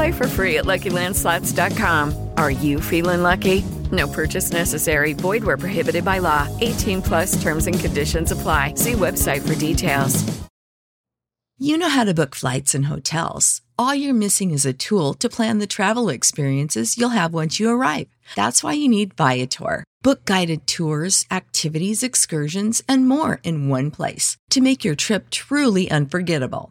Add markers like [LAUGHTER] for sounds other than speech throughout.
Play for free at LuckyLandSlots.com. Are you feeling lucky? No purchase necessary. Void where prohibited by law. 18 plus terms and conditions apply. See website for details. You know how to book flights and hotels. All you're missing is a tool to plan the travel experiences you'll have once you arrive. That's why you need Viator. Book guided tours, activities, excursions, and more in one place to make your trip truly unforgettable.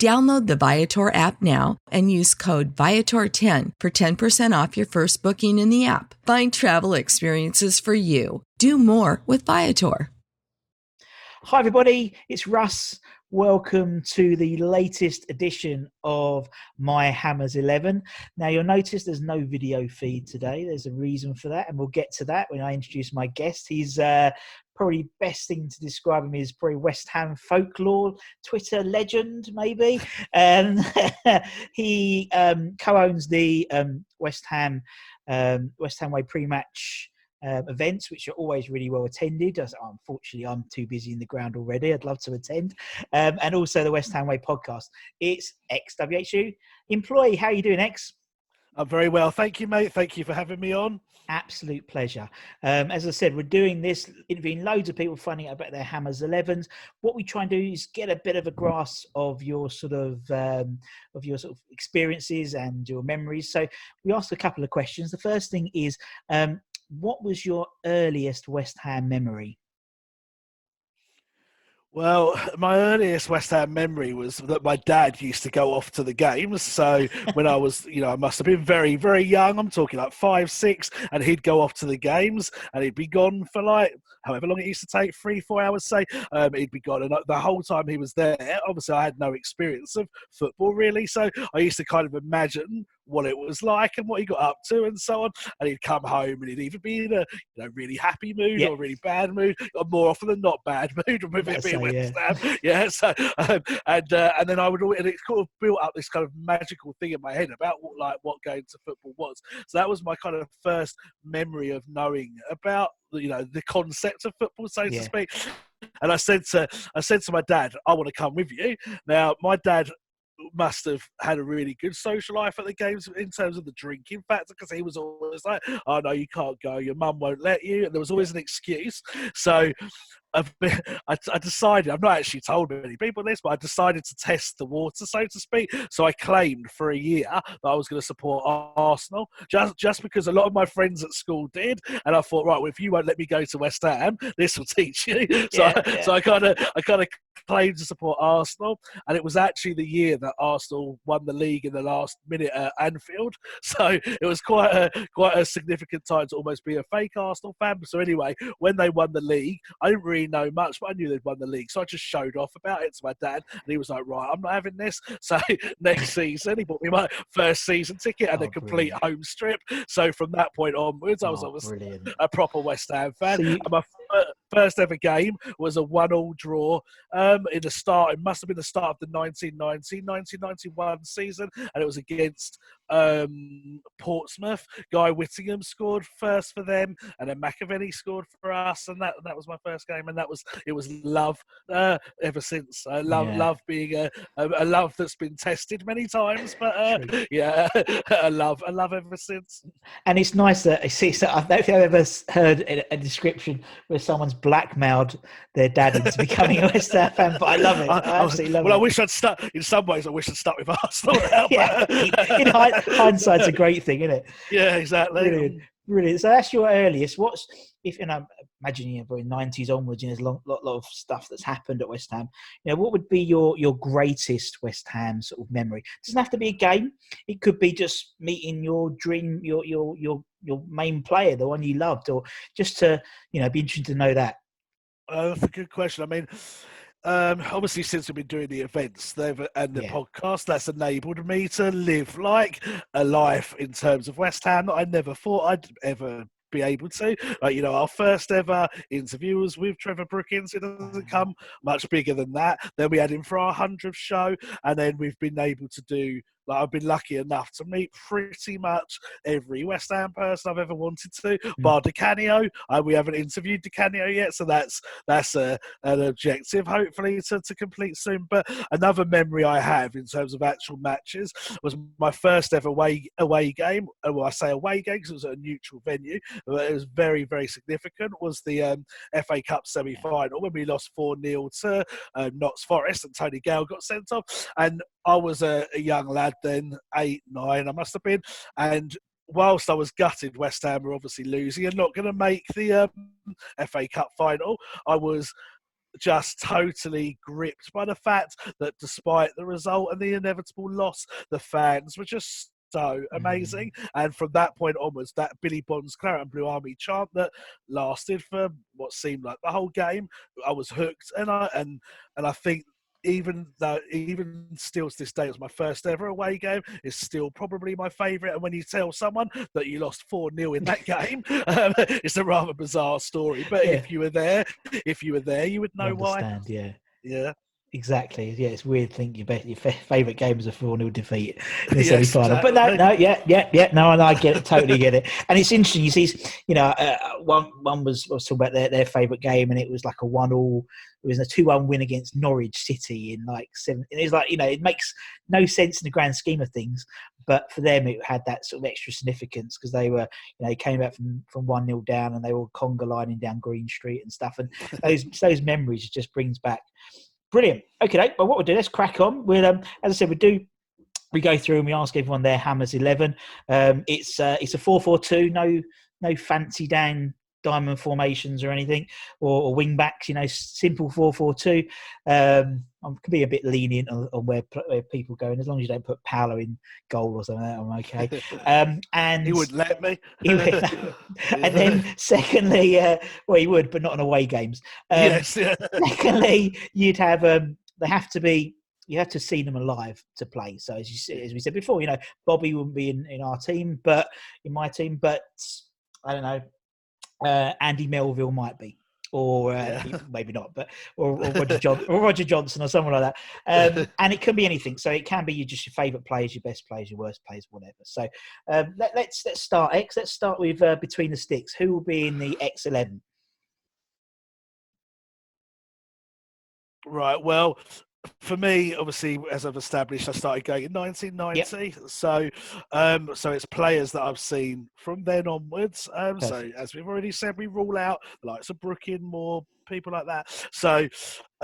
Download the Viator app now and use code Viator10 for 10% off your first booking in the app. Find travel experiences for you. Do more with Viator. Hi, everybody. It's Russ. Welcome to the latest edition of My Hammers 11. Now, you'll notice there's no video feed today. There's a reason for that, and we'll get to that when I introduce my guest. He's uh, probably best thing to describe him is probably West Ham folklore, Twitter legend, maybe. And [LAUGHS] he um, co-owns the um, West Ham um, West Ham Way pre-match. Um, events which are always really well attended. As, unfortunately, I'm too busy in the ground already. I'd love to attend, um, and also the West Ham Way podcast. It's XWHU employee. How are you doing, X? I'm very well, thank you, mate. Thank you for having me on. Absolute pleasure. Um, as I said, we're doing this, interviewing loads of people, finding out about their Hammers 11s. What we try and do is get a bit of a grasp of your sort of um, of your sort of experiences and your memories. So we ask a couple of questions. The first thing is, um, what was your earliest West Ham memory? Well, my earliest West Ham memory was that my dad used to go off to the games. So when I was, you know, I must have been very, very young. I'm talking like five, six, and he'd go off to the games, and he'd be gone for like however long it used to take, three, four hours, say. Um, he'd be gone, and the whole time he was there, obviously I had no experience of football really, so I used to kind of imagine what it was like and what he got up to and so on. And he'd come home and he'd either be in a you know really happy mood or really bad mood, or more often than not bad [LAUGHS] mood with it being West Ham. Yeah. [LAUGHS] So um, and uh, and then I would always, and it kind of built up this kind of magical thing in my head about what like what going to football was. So that was my kind of first memory of knowing about you know the concept of football, so yeah. to speak. And I said to I said to my dad, I want to come with you. Now my dad must have had a really good social life at the games in terms of the drinking factor because he was always like, "Oh no, you can't go. Your mum won't let you," and there was always an excuse. So been, [LAUGHS] I, I, decided, I've not actually told many people this, but I decided to test the water, so to speak. So I claimed for a year that I was going to support Arsenal, just just because a lot of my friends at school did, and I thought, right, well, if you won't let me go to West Ham, this will [LAUGHS] teach you. So, yeah, I, yeah. so I kind of, I kind of claimed to support Arsenal, and it was actually the year that Arsenal won the league in the last minute at Anfield. [LAUGHS] So it was quite a quite a significant time to almost be a fake Arsenal fan. So anyway, when they won the league, I didn't really know much, but I knew they'd won the league. So I just showed off about it to my dad, and he was like, right, I'm not having this. [LAUGHS] So next season, he bought me my first season ticket and oh, a complete brilliant. home strip. So from that point onwards, I was, oh, I was a proper West Ham fan. So you- my first ever game was a one-all draw um, in the start. It must have been the start of the 1990-1991 season, and it was against um, Portsmouth. Guy Whittingham scored first for them, and then McAvenny scored for us, and that that was my first game, and that was it was love uh, ever since. I love Yeah. love being a, a, a love that's been tested many times, but uh, [LAUGHS] yeah, [LAUGHS] a love a love ever since. And it's nice that it's, it's, I don't think I've ever heard a, a description where someone's blackmailed their dad into becoming a West Ham [LAUGHS] fan, but I love it. I, absolutely love well, it. Well, I wish I'd stuck. In some ways, I wish I'd stuck with Arsenal. yeah, in hi- [LAUGHS] hindsight's a great thing, isn't it? yeah, exactly. Brilliant, brilliant. So that's your earliest. What's if and I'm imagining you know, nineties onwards, you know, there's a lot, lot, lot of stuff that's happened at West Ham. You know, what would be your your greatest West Ham sort of memory? It doesn't have to be a game. It could be just meeting your dream, your your your your main player, the one you loved, or just to you know be interested to know that. Uh, that's a good question. I mean, um, obviously, since we've been doing the events they've, and the Yeah. podcast, that's enabled me to live like a life in terms of West Ham that I never thought I'd ever be able to. Like, you know, our first ever interview was with Trevor Brooking. It doesn't come much bigger than that. Then we had him for our 100th show, and then we've been able to do. Like I've been lucky enough to meet pretty much every West Ham person I've ever wanted to, bar Di Canio. Uh, we haven't interviewed Di Canio yet, so that's that's a, an objective, hopefully, to, to complete soon. But another memory I have in terms of actual matches was my first ever away away game. Uh, Well, I say away game because it was at a neutral venue, but it was very very significant. Was the um, FA Cup semi final when we lost four 0 to uh, Notts Forest and Tony Gale got sent off, and I was a, a young lad then, eight nine, I must have been, and whilst I was gutted, West Ham were obviously losing and not going to make the um, FA Cup final, I was just totally gripped by the fact that despite the result and the inevitable loss, the fans were just so amazing. And from that point onwards, that Billy Bonds Claret and Blue Army chant that lasted for what seemed like the whole game, I was hooked. And I and and I think even though even still to this day it was my first ever away game. It's still probably my favorite. And when you tell someone that you lost 4-0 in that [LAUGHS] game um, it's a rather bizarre story. But Yeah. if you were there if you were there you would know why. Understand, Yeah. yeah Exactly. Yeah, it's weird. Think your best, your favorite game is a four 0 defeat in the Yes, semi final. But no, exactly. no, yeah, yeah, yeah. No, and I get it. Totally get it. And it's interesting. You see, you know, uh, one one was I was talking about their, their favorite game, and it was like a one all. It was a two one win against Norwich City in like seven. And it's like you know, it makes no sense in the grand scheme of things, but for them it had that sort of extra significance because they were, you know, they came out from from one 0 down, and they were conga lining down Green Street and stuff, and [LAUGHS] those those memories just brings back. Brilliant. Okay, but what we'll do, let's crack on. We'll, um, as I said, we do. We go through and we ask everyone their hammers eleven. Um, it's uh, it's a four four two. No no fancy down diamond formations or anything, or, or wing backs. You know, simple four four two. Um, I can be a bit lenient on, on where, where people go, and as long as you don't put Paolo in goal or something, I'm okay. [LAUGHS] Um, and he wouldn't let me would- [LAUGHS] [LAUGHS] and then secondly, uh, well, he would, but not on away games. Um, yes secondly, you'd have um, they have to be you have to see them alive to play. So as you as we said before, you know Bobby wouldn't be in, in our team, but in my team, but I don't know. Uh, Andy Melville might be, or uh, Yeah. maybe not, but or, or Roger John, or Roger Johnson, or someone like that. Um, [LAUGHS] and it can be anything. So it can be you just your favourite players, your best players, your worst players, whatever. So um, let, let's let's start X. Let's start with uh, between the sticks. Who will be in the X eleven? Right. Well, for me, obviously, as I've established, I started going in 1990. So, um, so it's players that I've seen from then onwards. Um, so, as we've already said, we rule out the likes of Brooking, more people like that. So,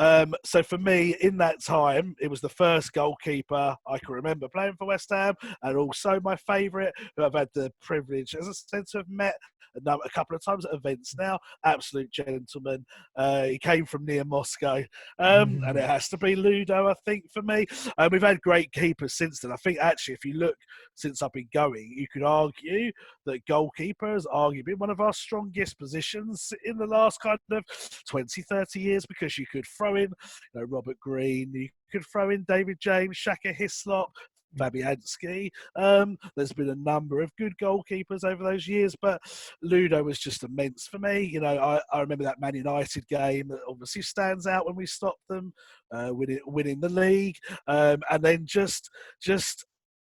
um, so for me, in that time, it was the first goalkeeper I can remember playing for West Ham, and also my favourite, who I've had the privilege, as I said, to have met a, couple of times at events now. Absolute gentleman. Uh, he came from near Moscow, um, and it has to be Ludo, I think, for me. Uh, we've had great keepers since then. I think actually, if you look since I've been going, you could argue that goalkeeper has arguably been one of our strongest positions in the last kind of 20, 30 years because you could throw in you know, Robert Green, you could throw in David James, Shaka Hislop. Fabianski. Um, there's been a number of good goalkeepers over those years, but Ludo was just immense for me. You know, I, I remember that Man United game that obviously stands out when we stopped them uh, winning, winning the league, um, and then just just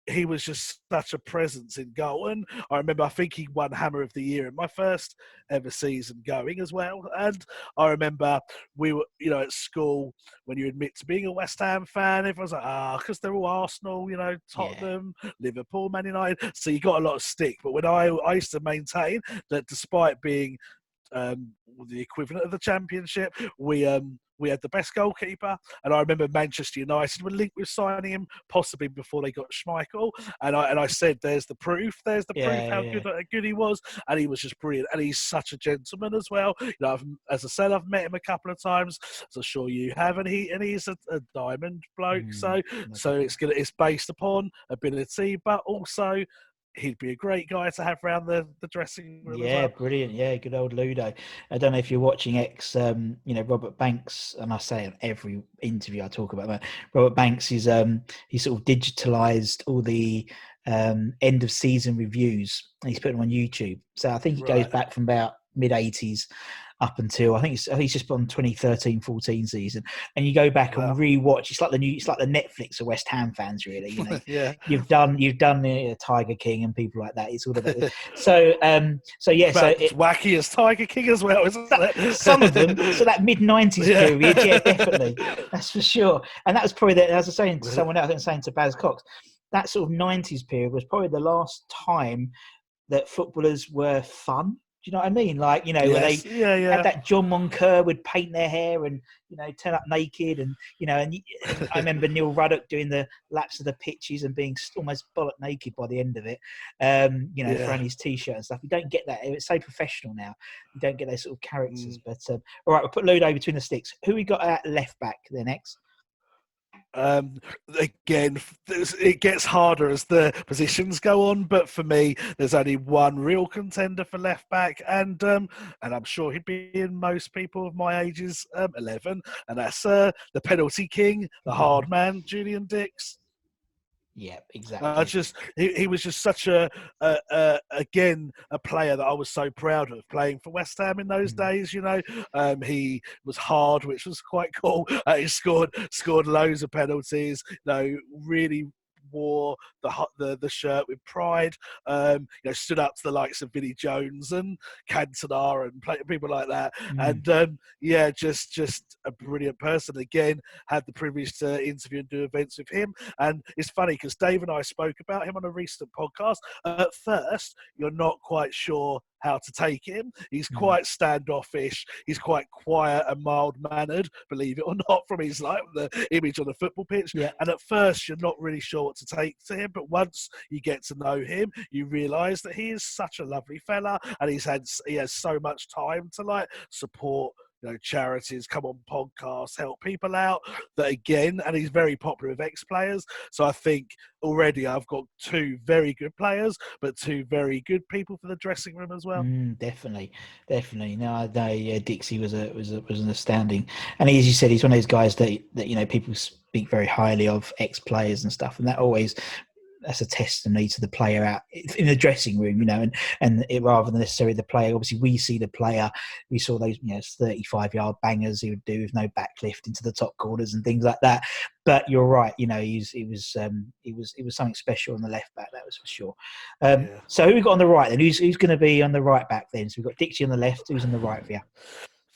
he was just such a presence in goal. And I remember, I think he won Hammer of the Year in my first ever season going as well. And I remember we were, you know, at school when you admit to being a West Ham fan, everyone's like, ah, because they're all Arsenal, you know, Tottenham, yeah. Liverpool, Man United. So you got a lot of stick. But when I, I used to maintain that despite being um, the equivalent of the championship. We um, we had the best goalkeeper, and I remember Manchester United were linked with signing him possibly before they got Schmeichel, and I and I said, "There's the proof. There's the yeah, proof how yeah. good how good he was," and he was just brilliant, and he's such a gentleman as well. You know, I've, as I said, I've met him a couple of times, as I'm sure you have, and he and he's a, a diamond bloke. Mm, so so it's gonna it's based upon ability, but also he'd be a great guy to have around the, the dressing room. Yeah, well. brilliant. Yeah, good old Ludo. I don't know if you're watching ex, um, you know, Robert Banks, and I say in every interview I talk about that. Robert Banks is um he sort of digitalized all the um end of season reviews. He's put them on YouTube. So I think he right. goes back from about mid 80s up until I think it's, I think it's just on 2013-14 season, and you go back wow. and rewatch. It's like the new, it's like the Netflix of West Ham fans, really. You know, [LAUGHS] yeah. You've done, you've done the uh, Tiger King and people like that. It's all about it. [LAUGHS] so, um, so yeah, so it, wacky as Tiger King as well, isn't it? [LAUGHS] some of them. So that mid '90s yeah. period, yeah, definitely, that's for sure. And that was probably the, as I was saying to someone else, I think saying to Baz Cox, that sort of '90s period was probably the last time that footballers were fun do you know what I mean? Like, you know, yes. where they yeah, yeah. had that John Moncur would paint their hair and, you know, turn up naked. And, you know, and I remember Neil Ruddock doing the laps of the pitches and being almost bollock naked by the end of it, um, you know, yeah. throwing his t shirt and stuff. You don't get that. It's so professional now. You don't get those sort of characters. Mm. But, um, all right, we'll put Ludo between the sticks. Who we got at left back then, X? Um, again, it gets harder as the positions go on, but for me, there's only one real contender for left back, and um, and I'm sure he'd be in most people of my ages, um, 11, and that's uh, the penalty king, the hard man, Julian Dicks. Yeah, exactly. I just he, he was just such a, a, a, again a player that I was so proud of playing for West Ham in those mm. days. You know, um, he was hard, which was quite cool. [LAUGHS] Uh, he scored scored loads of penalties. You know, really wore the the, the shirt with pride. Um, you know, stood up to the likes of Vinnie Jones and Cantona and people like that. Mm. And um, yeah, just just a brilliant person. Again, had the privilege to interview and do events with him. And it's funny because Dave and I spoke about him on a recent podcast. At first, you're not quite sure how to take him. He's mm. quite standoffish. He's quite quiet and mild mannered, believe it or [LAUGHS] not, from his like the image on the football pitch. Yeah. And at first, you're not really sure what to take to him, but once you get to know him, you realise that he is such a lovely fella, and he's had he has so much time to like support you know, charities, come on podcasts, help people out. That again, and he's very popular with ex players. So I think already I've got two very good players, but two very good people for the dressing room as well. Mm, definitely, definitely. No, no, yeah, Dixie was a was a, was an astounding, and as you said, he's one of those guys that that you know people speak very highly of ex players and stuff, and that always that's a testimony to the player out in the dressing room, you know, and and it, rather than necessarily the player. Obviously, we see the player. We saw those, you know, thirty-five yard bangers he would do with no backlift into the top corners and things like that. But you're right, you know, he's he was um, he was it was something special on the left back, that was for sure. Um, yeah. So who we got on the right then? Who's who's going to be on the right back then? So we've got Dixie on the left. Who's on the right for you?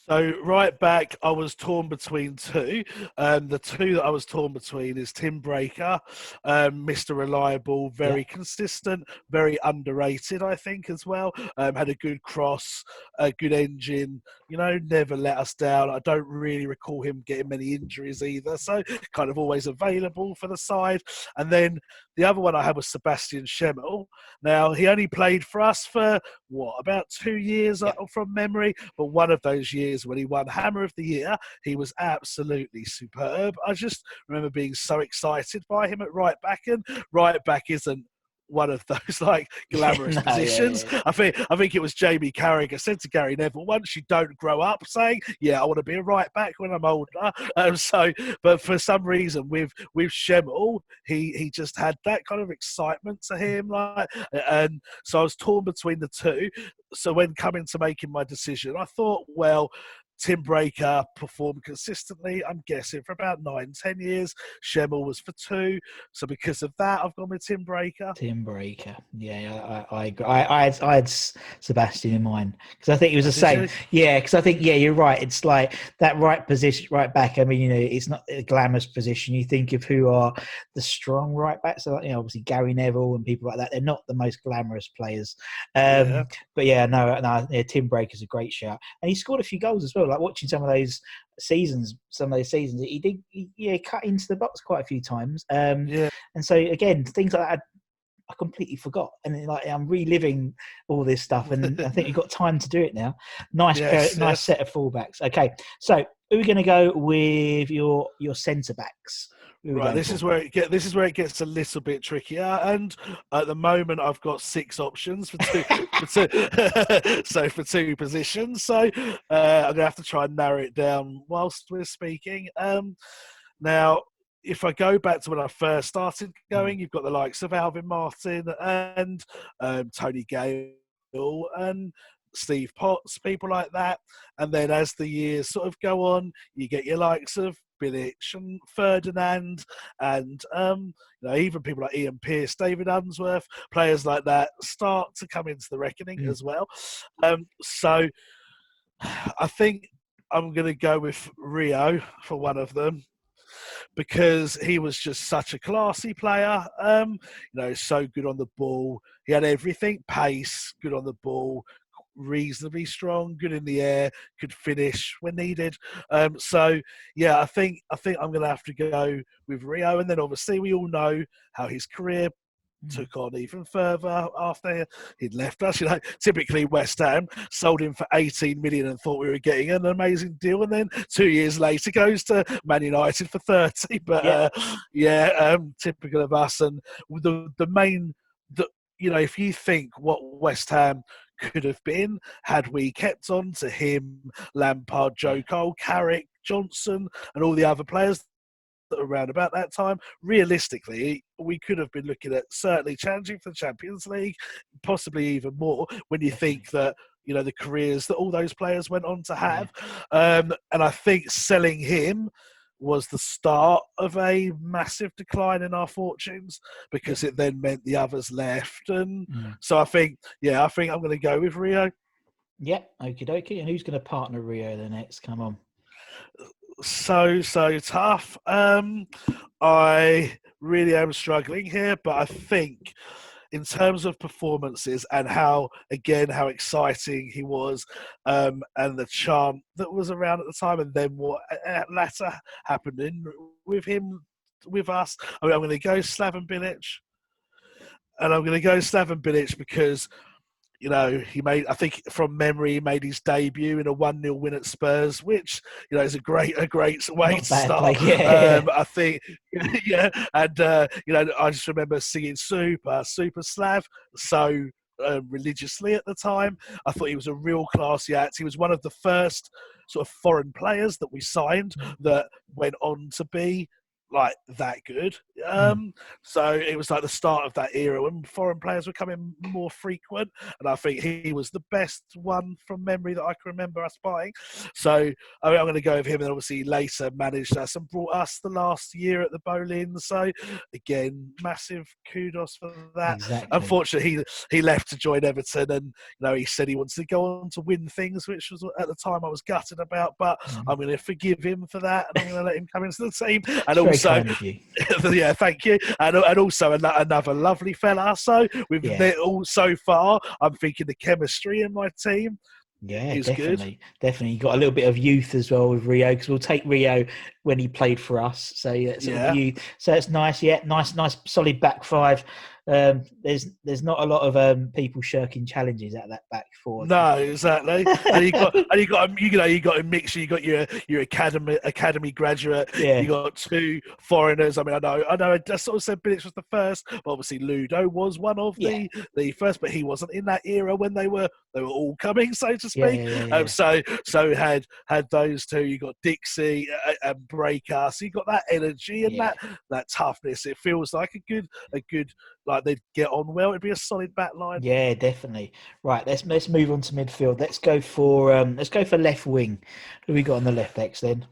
So right back, I was torn between two. Um, the two that I was torn between is Tim Breacker, um, Mr. Reliable, very yeah. consistent, very underrated, I think as well. Um, had a good cross, a good engine. You know, never let us down. I don't really recall him getting many injuries either, so kind of always available for the side. And then the other one I had was Sebastian Schemmel. Now he only played for us for what about two years yeah. Uh, from memory, but one of those years years when he won Hammer of the Year. He was absolutely superb. I just remember being so excited by him at right back, and right back isn't one of those [LAUGHS] like [LAUGHS] glamorous no, positions. Yeah, yeah. I think I think it was Jamie Carragher said to Gary Neville once, "You don't grow up saying, yeah, I want to be a right back when I'm older." [LAUGHS] Um, so, but for some reason with with Schemmel, he he just had that kind of excitement to him, like, and so I was torn between the two. So when coming to making my decision, I thought, well, Tim Breacker performed consistently, I'm guessing, for about nine, ten years. Schemmel was for two. So because of that, I've gone with Tim Breacker. Tim Breacker. Yeah, I, I, I, I, had, I had Sebastian in mind because I think it was the same. You? Yeah, because I think, yeah, you're right. It's like that right position, right back. I mean, you know, it's not a glamorous position. You think of who are the strong right backs. So, you know, obviously Gary Neville and people like that. They're not the most glamorous players. Um, yeah. But yeah, no, no yeah, Tim Breacker's a great shout. And he scored a few goals as well. Like watching some of those seasons, some of those seasons, he did he, yeah cut into the box quite a few times. Um, yeah, and so again, things like that. I completely forgot, and like I'm reliving all this stuff, and I think you've got time to do it now. Nice, yes, pair, yes. nice set of fullbacks. Okay, so who are we going to go with your your centre backs? Right, this is where it get this is where it gets a little bit trickier, and at the moment I've got six options for two, [LAUGHS] for two [LAUGHS] so for two positions. So uh, I'm gonna have to try and narrow it down whilst we're speaking. Um, now, if I go back to when I first started going, you've got the likes of Alvin Martin and um, Tony Gale and Steve Potts, people like that. And then as the years sort of go on, you get your likes of Bilic and Ferdinand, and um, you know even people like Ian Pearce, David Unsworth, players like that start to come into the reckoning mm. as well. Um, so I think I'm going to go with Rio for one of them because he was just such a classy player. Um, you know, so good on the ball. He had everything: pace, good on the ball, reasonably strong, good in the air, could finish when needed. Um, so yeah, I think I think I'm going to have to go with Rio, and then obviously we all know how his career mm. took on even further after he'd left us. You know, typically West Ham sold him for 18 million and thought we were getting an amazing deal, and then two years later goes to Man United for 30. But yeah, uh, yeah um, typical of us. And the the main the you know, if you think what West Ham could have been had we kept on to him, Lampard, Joe Cole, Carrick, Johnson, and all the other players that were around about that time. Realistically, we could have been looking at certainly challenging for the Champions League, possibly even more when you think that you know the careers that all those players went on to have. Um, and I think selling him was the start of a massive decline in our fortunes because it then meant the others left. And mm. so I think, yeah, I think I'm going to go with Rio. Yeah, okie dokie. And who's going to partner Rio the next? Come on. So, so tough. Um, I really am struggling here, but I think in terms of performances and how again how exciting he was um, and the charm that was around at the time and then what latter happened in with him with us. I mean, i'm going to go slaven bilic and i'm going to go slaven bilic because you know, he made, I think from memory, he made his debut in a 1 0 win at Spurs, which, you know, is a great, a great way Not to start. Like, yeah, um, I think, [LAUGHS] yeah. And, uh, you know, I just remember singing Super, Super Slav so um, religiously at the time. I thought he was a real classy act. He was one of the first sort of foreign players that we signed mm. that went on to be like that good. Hmm. Um, mm. So it was like the start of that era when foreign players were coming more frequent, and I think he was the best one from memory that I can remember us buying. So I I'm going to go with him, and obviously later managed us and brought us the last year at the Boleyn. So again, massive kudos for that. Exactly. Unfortunately, he he left to join Everton, and you know he said he wants to go on to win things, which was at the time I was gutted about. But mm. I'm going to forgive him for that, and I'm going to let him come into the team. And also, [LAUGHS] yeah, thank you. And, and also another lovely fella. So with yeah. all so far, I'm thinking the chemistry in my team. Yeah, definitely, good. definitely. You got a little bit of youth as well with Rio because we'll take Rio when he played for us. So yeah, yeah. So it's nice. Yeah, nice, nice, solid back five um, there's there's not a lot of um, people shirking challenges at that back four. No, exactly. and you got and you got you know you got a mixture. You got your your academy academy graduate. Yeah. You got two foreigners. I mean, I know I know. I sort of said Bilic was the first, but obviously Ludo was one of the yeah. the first, but he wasn't in that era when they were they were all coming, so to speak. Yeah, yeah, um, so so had had those two. You got Dixie uh, and Breacker. So you got that energy and that that toughness. It feels like a good a good like they'd get on well. It'd be a solid back line. Yeah, definitely. Right, let's let's move on to midfield. Let's go for um, let's go for left wing. Who we got on the left X then?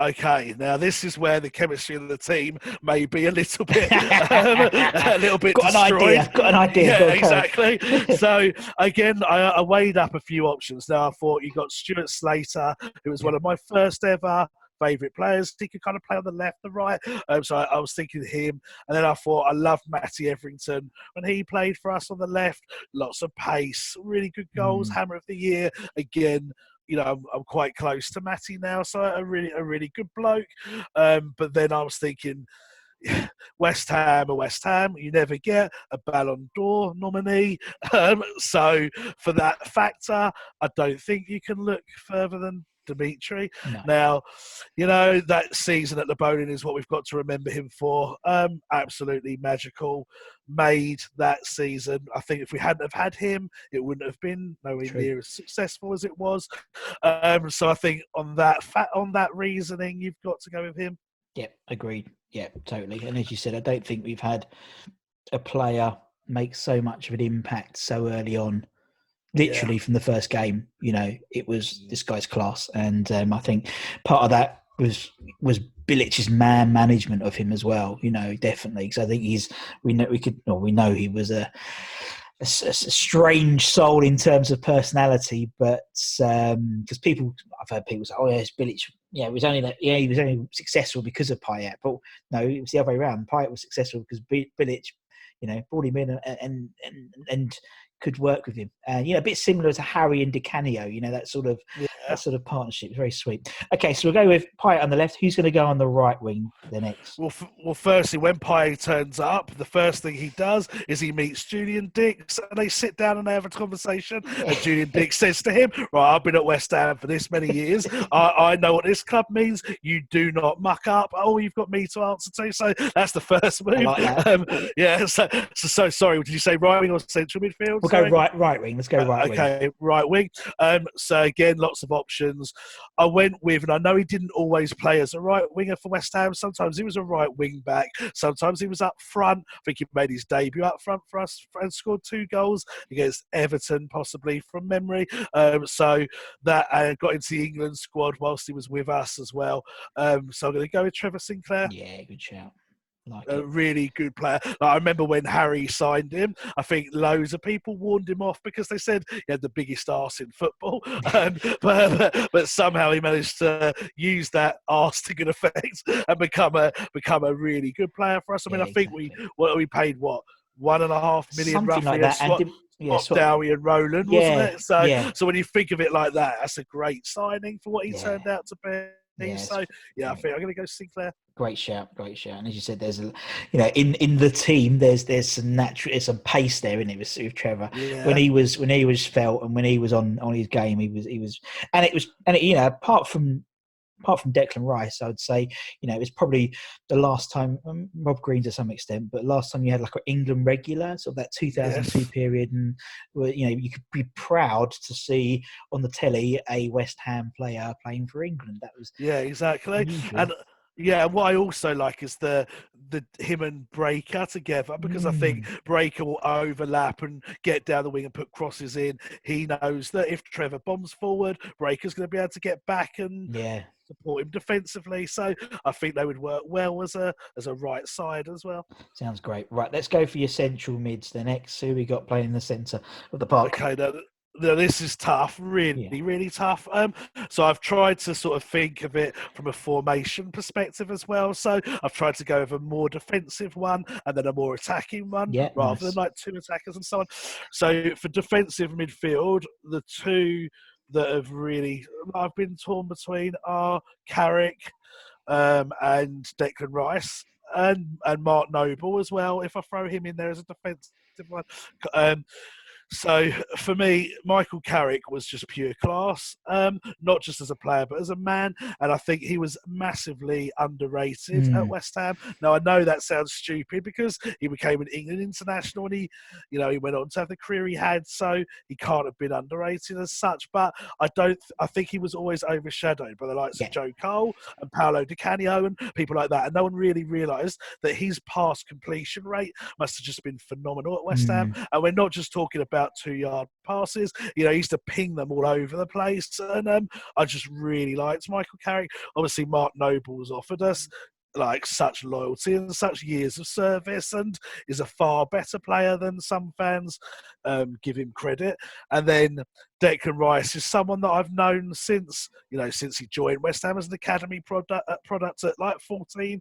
Okay, now this is where the chemistry of the team may be a little bit, [LAUGHS] um, a little bit Got an destroyed. idea. Got an idea. Yeah, exactly. so again, I, I weighed up a few options. Now I thought you got Stuart Slater, who was one of my first ever favourite players. He could kind of play on the left, the right. Um, so I, I was thinking him, and then I thought I love Matty Etherington. when he played for us on the left. Lots of pace, really good goals. Mm. Hammer of the year again you know, I'm, I'm quite close to Matty now, so a really a really good bloke. Um, but then I was thinking, [SIGHS] West Ham or West Ham, you never get a Ballon d'Or nominee. [LAUGHS] Um, so for that factor, I don't think you can look further than Dimitri. No. Now, you know, that season at the Boleyn is what we've got to remember him for. Um, absolutely magical. Made that season. I think if we hadn't have had him, it wouldn't have been nowhere True. near as successful as it was. Um, so I think on that fa- on that reasoning, you've got to go with him. Yep, agreed. Yeah, totally. And as you said, I don't think we've had a player make so much of an impact so early on. Literally from the first game, you know, it was this guy's class, and um, I think part of that was was Bilic's man management of him as well. You know, definitely because I think he's we know we could or we know he was a a strange soul in terms of personality, but because people, I've heard people say, "Oh, yes, Bilic, yeah, it was only that, yeah, he was only successful because of Payet," but no, it was the other way around. Payet was successful because Bi- Bilic, you know, brought him in and and and, and could work with him, and you know, a bit similar to Harry and Di Canio, you know, that sort of Yeah. that sort of partnership, very sweet. Okay, so we'll go with Payet on the left. Who's going to go on the right wing? The next. Well, f- well, firstly, when Payet turns up, the first thing he does is he meets Julian Dicks, and they sit down and they have a conversation. And Julian Dicks says to him, "Right, I've been at West Ham for this many years. I, I know what this club means. You do not muck up. Oh, you've got me to answer to." So that's the first move. like. Um, yeah. So, so, so sorry. Did you say right wing or central midfield? We'll? Go right right wing. Let's go Uh, right wing. okay, right wing. Um, so again, lots of options. I went with, and I know he didn't always play as a right winger for West Ham. Sometimes he was a right wing back. Sometimes he was up front. I think he made his debut up front for us and scored two goals against Everton, possibly from memory. Um, so that uh, got into the England squad whilst he was with us as well. Um, so I'm going to go with Trevor Sinclair Yeah, good shout. Like a it. really good player. Like, I remember when Harry signed him, I think loads of people warned him off because they said he had the biggest arse in football. [LAUGHS] Um, but, but, somehow he managed to use that arse to good effect and become a become a really good player for us. I mean, Yeah, I think we exactly. what we paid what one and a half million something roughly like that. Swat- and yeah, Swat Dowie and Rowland, Yeah, wasn't it? So yeah. so when you think of it like that, that's a great signing for what he turned out to be. Yeah, so yeah, I think I'm going to go Sinclair. great shout, great shout. And as you said, there's a, you know, in in the team, there's there's some natural, there's some pace there in it with, with Trevor. Yeah. When he was when he was felt and when he was on on his game, he was he was, and it was and it, you know, apart from apart from Declan Rice, I would say, you know, it was probably the last time um, Rob Green to some extent, but last time you had like an England regular, sort of that 2002 Yes. period, and you know, you could be proud to see on the telly a West Ham player playing for England. That was Yeah, exactly. unusual. And yeah, and what I also like is the the him and Breacker together because I think Mm. Breacker will overlap and get down the wing and put crosses in. He knows that if Trevor bombs forward, Breacker's going to be able to get back and yeah. Support him defensively. So I think they would work well as a as a right side as well. Sounds great. Right, let's go for your central mids. The next, who we got playing in the centre of the park? Okay, now, now this is tough, really, really tough. Um, so I've tried to sort of think of it from a formation perspective as well. So I've tried to go with a more defensive one and then a more attacking one, Yeah, rather nice. than like two attackers and so on. So for defensive midfield, the two that have really I've been torn between are Carrick um, and Declan Rice. And, and Mark Noble as well. If I throw him in there as a defensive one, um, So for me, Michael Carrick was just pure class, um, not just as a player, but as a man. And I think he was massively underrated Mm. at West Ham. Now I know that sounds stupid because he became an England international and he, you know, he went on to have the career he had. So he can't have been underrated as such. But I don't. I think he was always overshadowed by the likes Yeah. of Joe Cole and Paolo Di Canio and people like that. And no one really realised that his pass completion rate must have just been phenomenal at West Ham. And we're not just talking about two yard passes. You know, he used to ping them all over the place. And um, I just really liked Michael Carrick. Obviously, Mark Nobles offered us like such loyalty and such years of service and is a far better player than some fans um, give him credit. And then Declan Rice is someone that I've known since, you know, since he joined West Ham as an academy product, uh, product at like 14,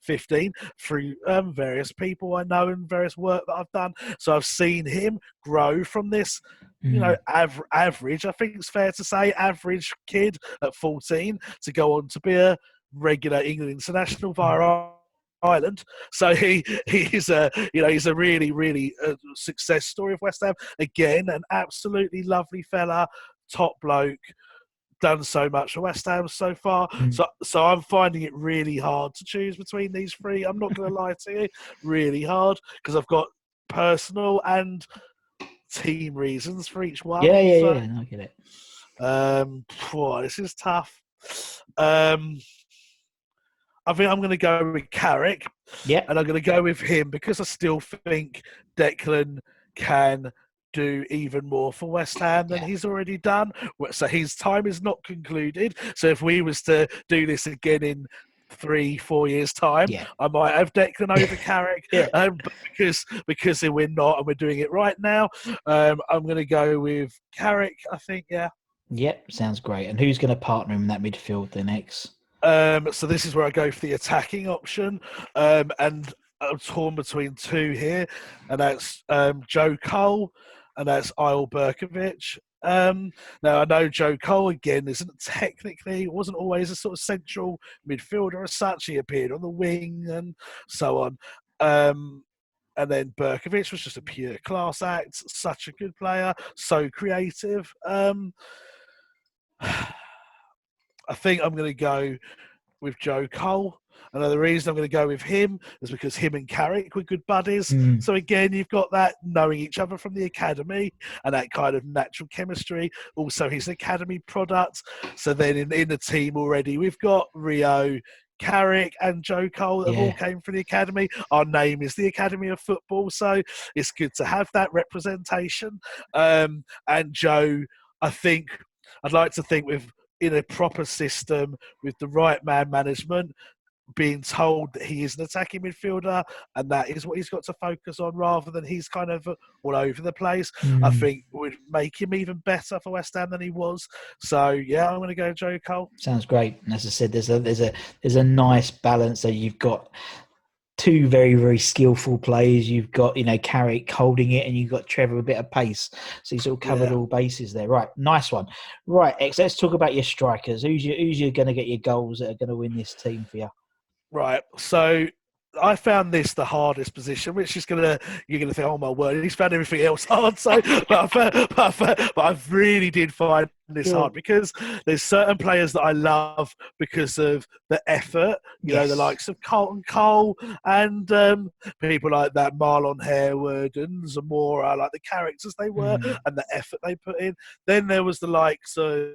15 through um, various people I know and various work that I've done. So I've seen him grow from this, you know, av- average, I think it's fair to say, average kid at 14 to go on to be a regular England international via Ireland. So he he's a you know he's a really really uh, success story of West Ham. Again, an absolutely lovely fella, top bloke. Done so much for West Ham so far, Mm. so so I'm finding it really hard to choose between these three. I'm not going to lie to you, really hard because I've got personal and team reasons for each one. Yeah, yeah, So- yeah. I get it. um, this is tough. Um, I think I'm going to go with Carrick, Yeah, and I'm going to go with him because I still think Declan can do even more for West Ham than Yeah. he's already done. So his time is not concluded. So if we was to do this again in three, four years' time, yeah. I might have Declan over [LAUGHS] Carrick, Yeah. um, because because we're not and we're doing it right now. Um, I'm going to go with Carrick. I think, yeah. Yep, sounds great. And who's going to partner him in that midfield then, X? Um, so this is where I go for the attacking option, um, and I'm torn between two here, and that's um, Joe Cole and that's Eyal Berkovic. Um, now I know Joe Cole again isn't technically wasn't always a sort of central midfielder as such. He appeared on the wing and so on. Um, and then Berkovic was just a pure class act, such a good player, so creative. Um, [SIGHS] I think I'm going to go with Joe Cole. Another reason I'm going to go with him is because him and Carrick were good buddies. Mm. So again, you've got that knowing each other from the academy and that kind of natural chemistry. Also, he's an academy product. So then in, in the team already, we've got Rio, Carrick, and Joe Cole that have all came from the academy. Our name is the Academy of Football, so it's good to have that representation. Um, and Joe, I think I'd like to think with in a proper system with the right man management being told that he is an attacking midfielder and that is what he's got to focus on rather than he's kind of all over the place i Mm. think would make him even better for west ham than he was so yeah i'm going to go joe cole Sounds great. And as I said, there's a there's a there's a nice balance there. You've got two very very skillful players. You've got you know Carrick holding it, and you've got Trevor a bit of pace. So you sort of covered Yeah. all bases there. Right, nice one. Right, X. Let's talk about your strikers. Who's you who's you going to get your goals that are going to win this team for you? right so I found this the hardest position, which is gonna you're gonna think, oh my word, he's found everything else hard. [LAUGHS] So, but I, found- but, I, found- but I really did find this Yeah. hard because there's certain players that I love because of the effort. You know, the likes of Carlton Cole and um, people like that, Marlon Harewood and Zamora, like the characters they were Mm. and the effort they put in. Then there was the likes of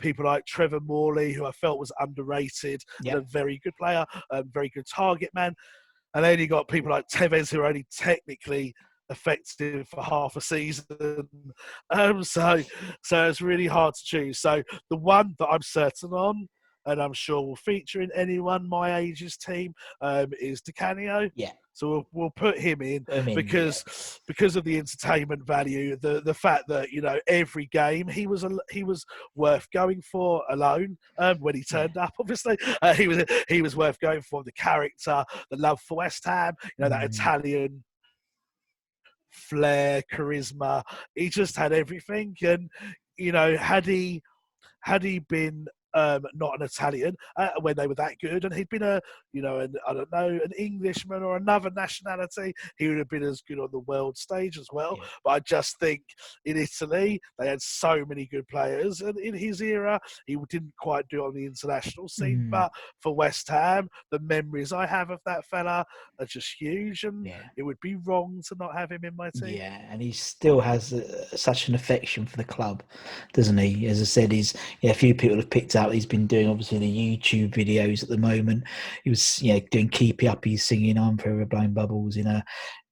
people like Trevor Morley, who I felt was underrated Yep. and a very good player, a very good target man. And then you got people like Tevez, who are only technically effective for half a season. [LAUGHS] Um, so, so it's really hard to choose. So the one that I'm certain on, and I'm sure will feature in anyone my age's team, um, is Di Canio. Yeah. So we'll, we'll put him in I mean, because because of the entertainment value, the the fact that you know every game he was a, he was worth going for alone. Um, when he turned up, [LAUGHS] obviously uh, he was he was worth going for. The character, the love for West Ham, you know that Mm. Italian flair, charisma. He just had everything, and you know had he had he been um, not an Italian, uh, when they were that good. And he'd been a, you know, an, I don't know, an Englishman or another nationality, he would have been as good on the world stage as well. Yeah. But I just think in Italy, they had so many good players. And in his era, he didn't quite do it on the international scene. Mm. But for West Ham, the memories I have of that fella are just huge. And yeah. it would be wrong to not have him in my team. Yeah. And he still has uh, such an affection for the club, doesn't he? As I said, he's, yeah, a few people have picked out he's been doing obviously the YouTube videos at the moment. He was, you know, doing Keep Up, he's singing I'm Forever Blowing Bubbles in a,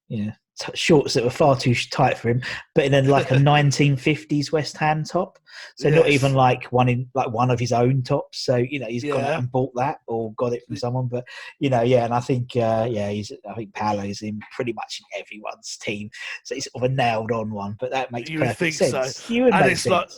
you know, t- shorts that were far too tight for him, but in a, like a [LAUGHS] 1950s West Ham top. So yes. not even like one in like one of his own tops. So you know he's yeah. gone out and bought that or got it from someone. But you know, yeah, and I think uh, yeah, he's I think Paolo's in pretty much in everyone's team. So he's sort of a nailed on one. But that makes you perfect sense. So. You would and make sense. Like,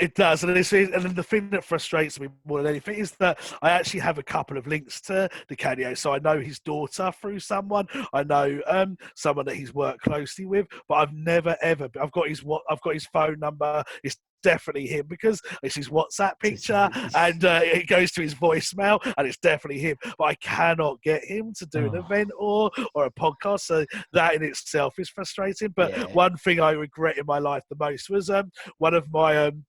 it does, and it's, and the thing that frustrates me more than anything is that I actually have a couple of links to Di Canio, so I know his daughter through someone. I know um, someone that he's worked closely with, but I've never ever. I've got his what I've got his phone number. His definitely him because it's his WhatsApp picture and uh, it goes to his voicemail and it's definitely him. But I cannot get him to do oh. an event or or a podcast, so that in itself is frustrating. But yeah. one thing I regret in my life the most was um, one of my um,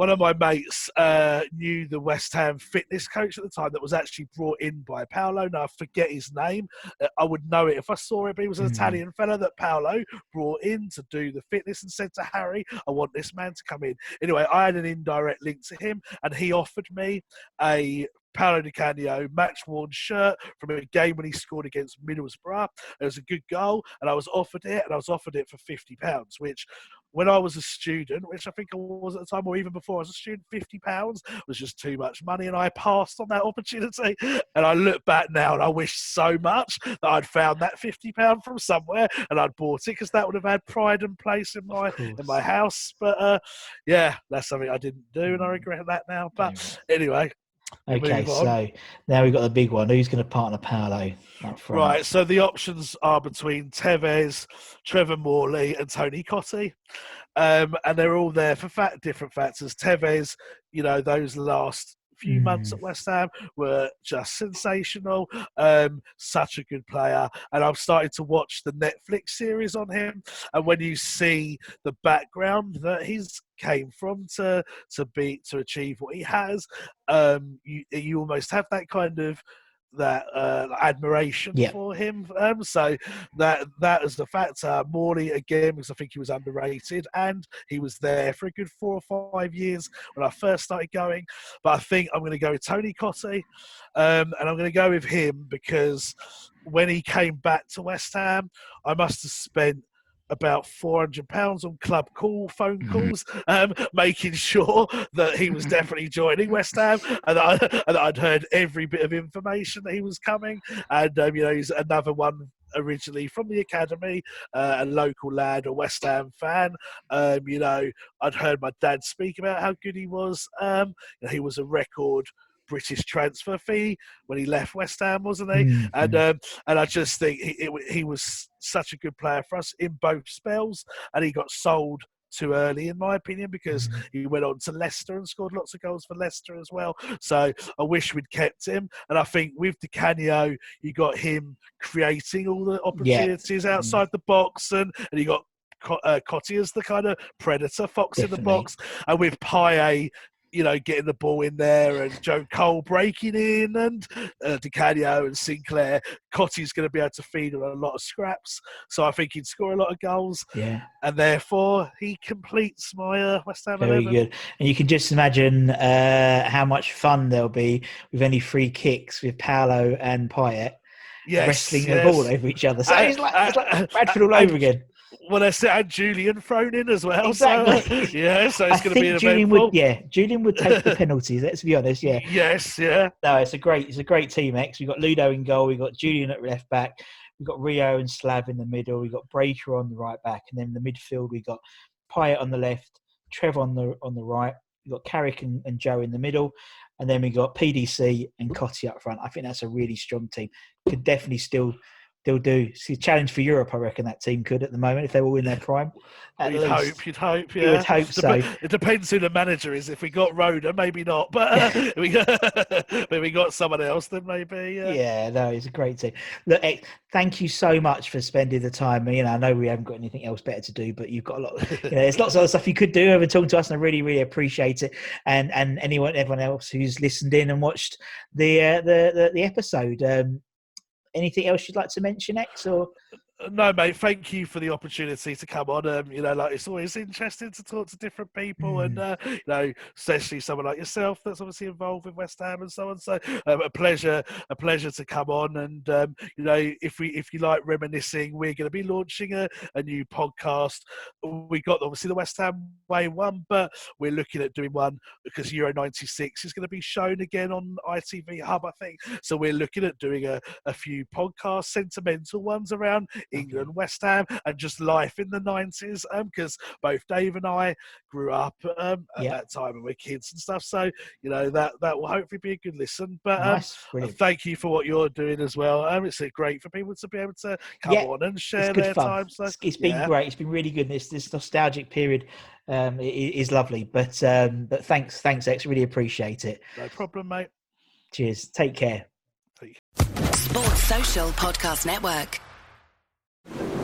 one of my mates uh, knew the West Ham fitness coach at the time that was actually brought in by Paolo. Now I forget his name. Uh, I would know it if I saw it, but he was an mm. Italian fella that Paolo brought in to do the fitness and said to Harry, I want this man to come in. Anyway, I had an indirect link to him and he offered me a Paolo Di Canio match worn shirt from a game when he scored against Middlesbrough. It was a good goal, and I was offered it, and I was offered it for fifty pounds, which when I was a student, which I think I was at the time, or even before I was a student, fifty pounds was just too much money, and I passed on that [LAUGHS] opportunity. And I look back now, and I wish so much that I'd found that fifty pound from somewhere, and I'd bought it because that would have had pride and place in my in my house. But uh, yeah, that's something I didn't do, and I mm. regret that now. But anyway, Okay, so now we've got the big one. Who's going to partner Paolo? Right, so the options are between Tevez, Trevor Morley, and Tony Cottee. Um, and they're all there for fat, different factors. Tevez, you know, those last few mm. months at West Ham were just sensational. Um, such a good player. And I've started to watch the Netflix series on him. And when you see the background that he's came from to to be to achieve what he has, um, you you almost have that kind of that uh, admiration yeah. for him. Um, so that that is the factor. Morley again because I think he was underrated, and he was there for a good four or five years when I first started going. But I think I'm going to go with Tony Cottee, um, and I'm going to go with him because when he came back to West Ham, I must have spent about 400 pounds on club call phone mm-hmm. calls um, making sure that he was [LAUGHS] definitely joining west ham and, I, and i'd heard every bit of information that he was coming and um, you know he's another one originally from the academy, uh, a local lad, a West Ham fan. Um, you know, I'd heard my dad speak about how good he was. Um, he was a record British transfer fee when he left West Ham, wasn't he? Mm-hmm. And um, and I just think he, it, he was such a good player for us in both spells, and he got sold too early, in my opinion, because mm-hmm. he went on to Leicester and scored lots of goals for Leicester as well. So I wish we'd kept him. And I think with Di Canio, you got him creating all the opportunities yeah. outside mm-hmm. the box, and, and you got uh, Cottee as the kind of predator fox Definitely. in the box, and with Payet you know, getting the ball in there and Joe Cole breaking in and uh, Di Canio and Sinclair. Cottee's going to be able to feed on a lot of scraps. So I think he'd score a lot of goals. Yeah. And therefore, he completes my uh, West Ham Very 11. good. And you can just imagine uh, how much fun there'll be with any free kicks with Paolo and Payet. Yes, wrestling yes. the ball over each other. So it's like, it's like Bradford all over again well, they had Julian thrown in as well. Exactly. So, [LAUGHS] yeah, so it's going to be an Julian would, yeah, Julian would take the [LAUGHS] penalties. let's be honest. Yeah. Yes. Yeah. No, it's a great, it's a great team. X. We've got Ludo in goal. We've got Julian at left back. We've got Rio and Slav in the middle. We've got Breacker on the right back, and then the midfield we've got Payet on the left, Trev on the on the right. We've got Carrick and, and Joe in the middle, and then we got PDC and Cottee up front. I think that's a really strong team. Could definitely still they'll do. A challenge for Europe, I reckon that team could at the moment if they were in their prime. [LAUGHS] At you'd least. hope, you'd hope, yeah. You would hope so. It depends who the manager is. If we got Roeder, maybe not. But uh, [LAUGHS] we got, [LAUGHS] if we got someone else, then maybe. Yeah. Yeah, no, it's a great team. Look, thank you so much for spending the time. You know, I know we haven't got anything else better to do, but you've got a lot. You know, there's lots of other stuff you could do over talking to us, and I really, really appreciate it. And and anyone, everyone else who's listened in and watched the uh, the, the the episode. Um, anything else you'd like to mention, X or? No, mate. Thank you for the opportunity to come on. Um, you know, like it's always interesting to talk to different people, and uh, you know, especially someone like yourself that's obviously involved with West Ham and so on. So, um, a pleasure, a pleasure to come on. And um, you know, if we, if you like reminiscing, we're going to be launching a, a new podcast. We got obviously the West Ham Way one, but we're looking at doing one because Euro '96 is going to be shown again on ITV Hub, I think. So we're looking at doing a, a few podcasts, sentimental ones around England, West Ham, and just life in the 90s. Because both Dave and I grew up um, at Yeah. that time and we're kids and stuff. So, you know, that, that will hopefully be a good listen. But um, Nice, thank you for what you're doing as well. Um, it's uh, great for people to be able to come Yeah, on and share their fun. time. So, It's- it's been yeah. great. It's been really good. This this nostalgic period um, i- i- is lovely. But um, but thanks, thanks, X. Really appreciate it. No problem, mate. Cheers. Take care. Sports Social Podcast Network.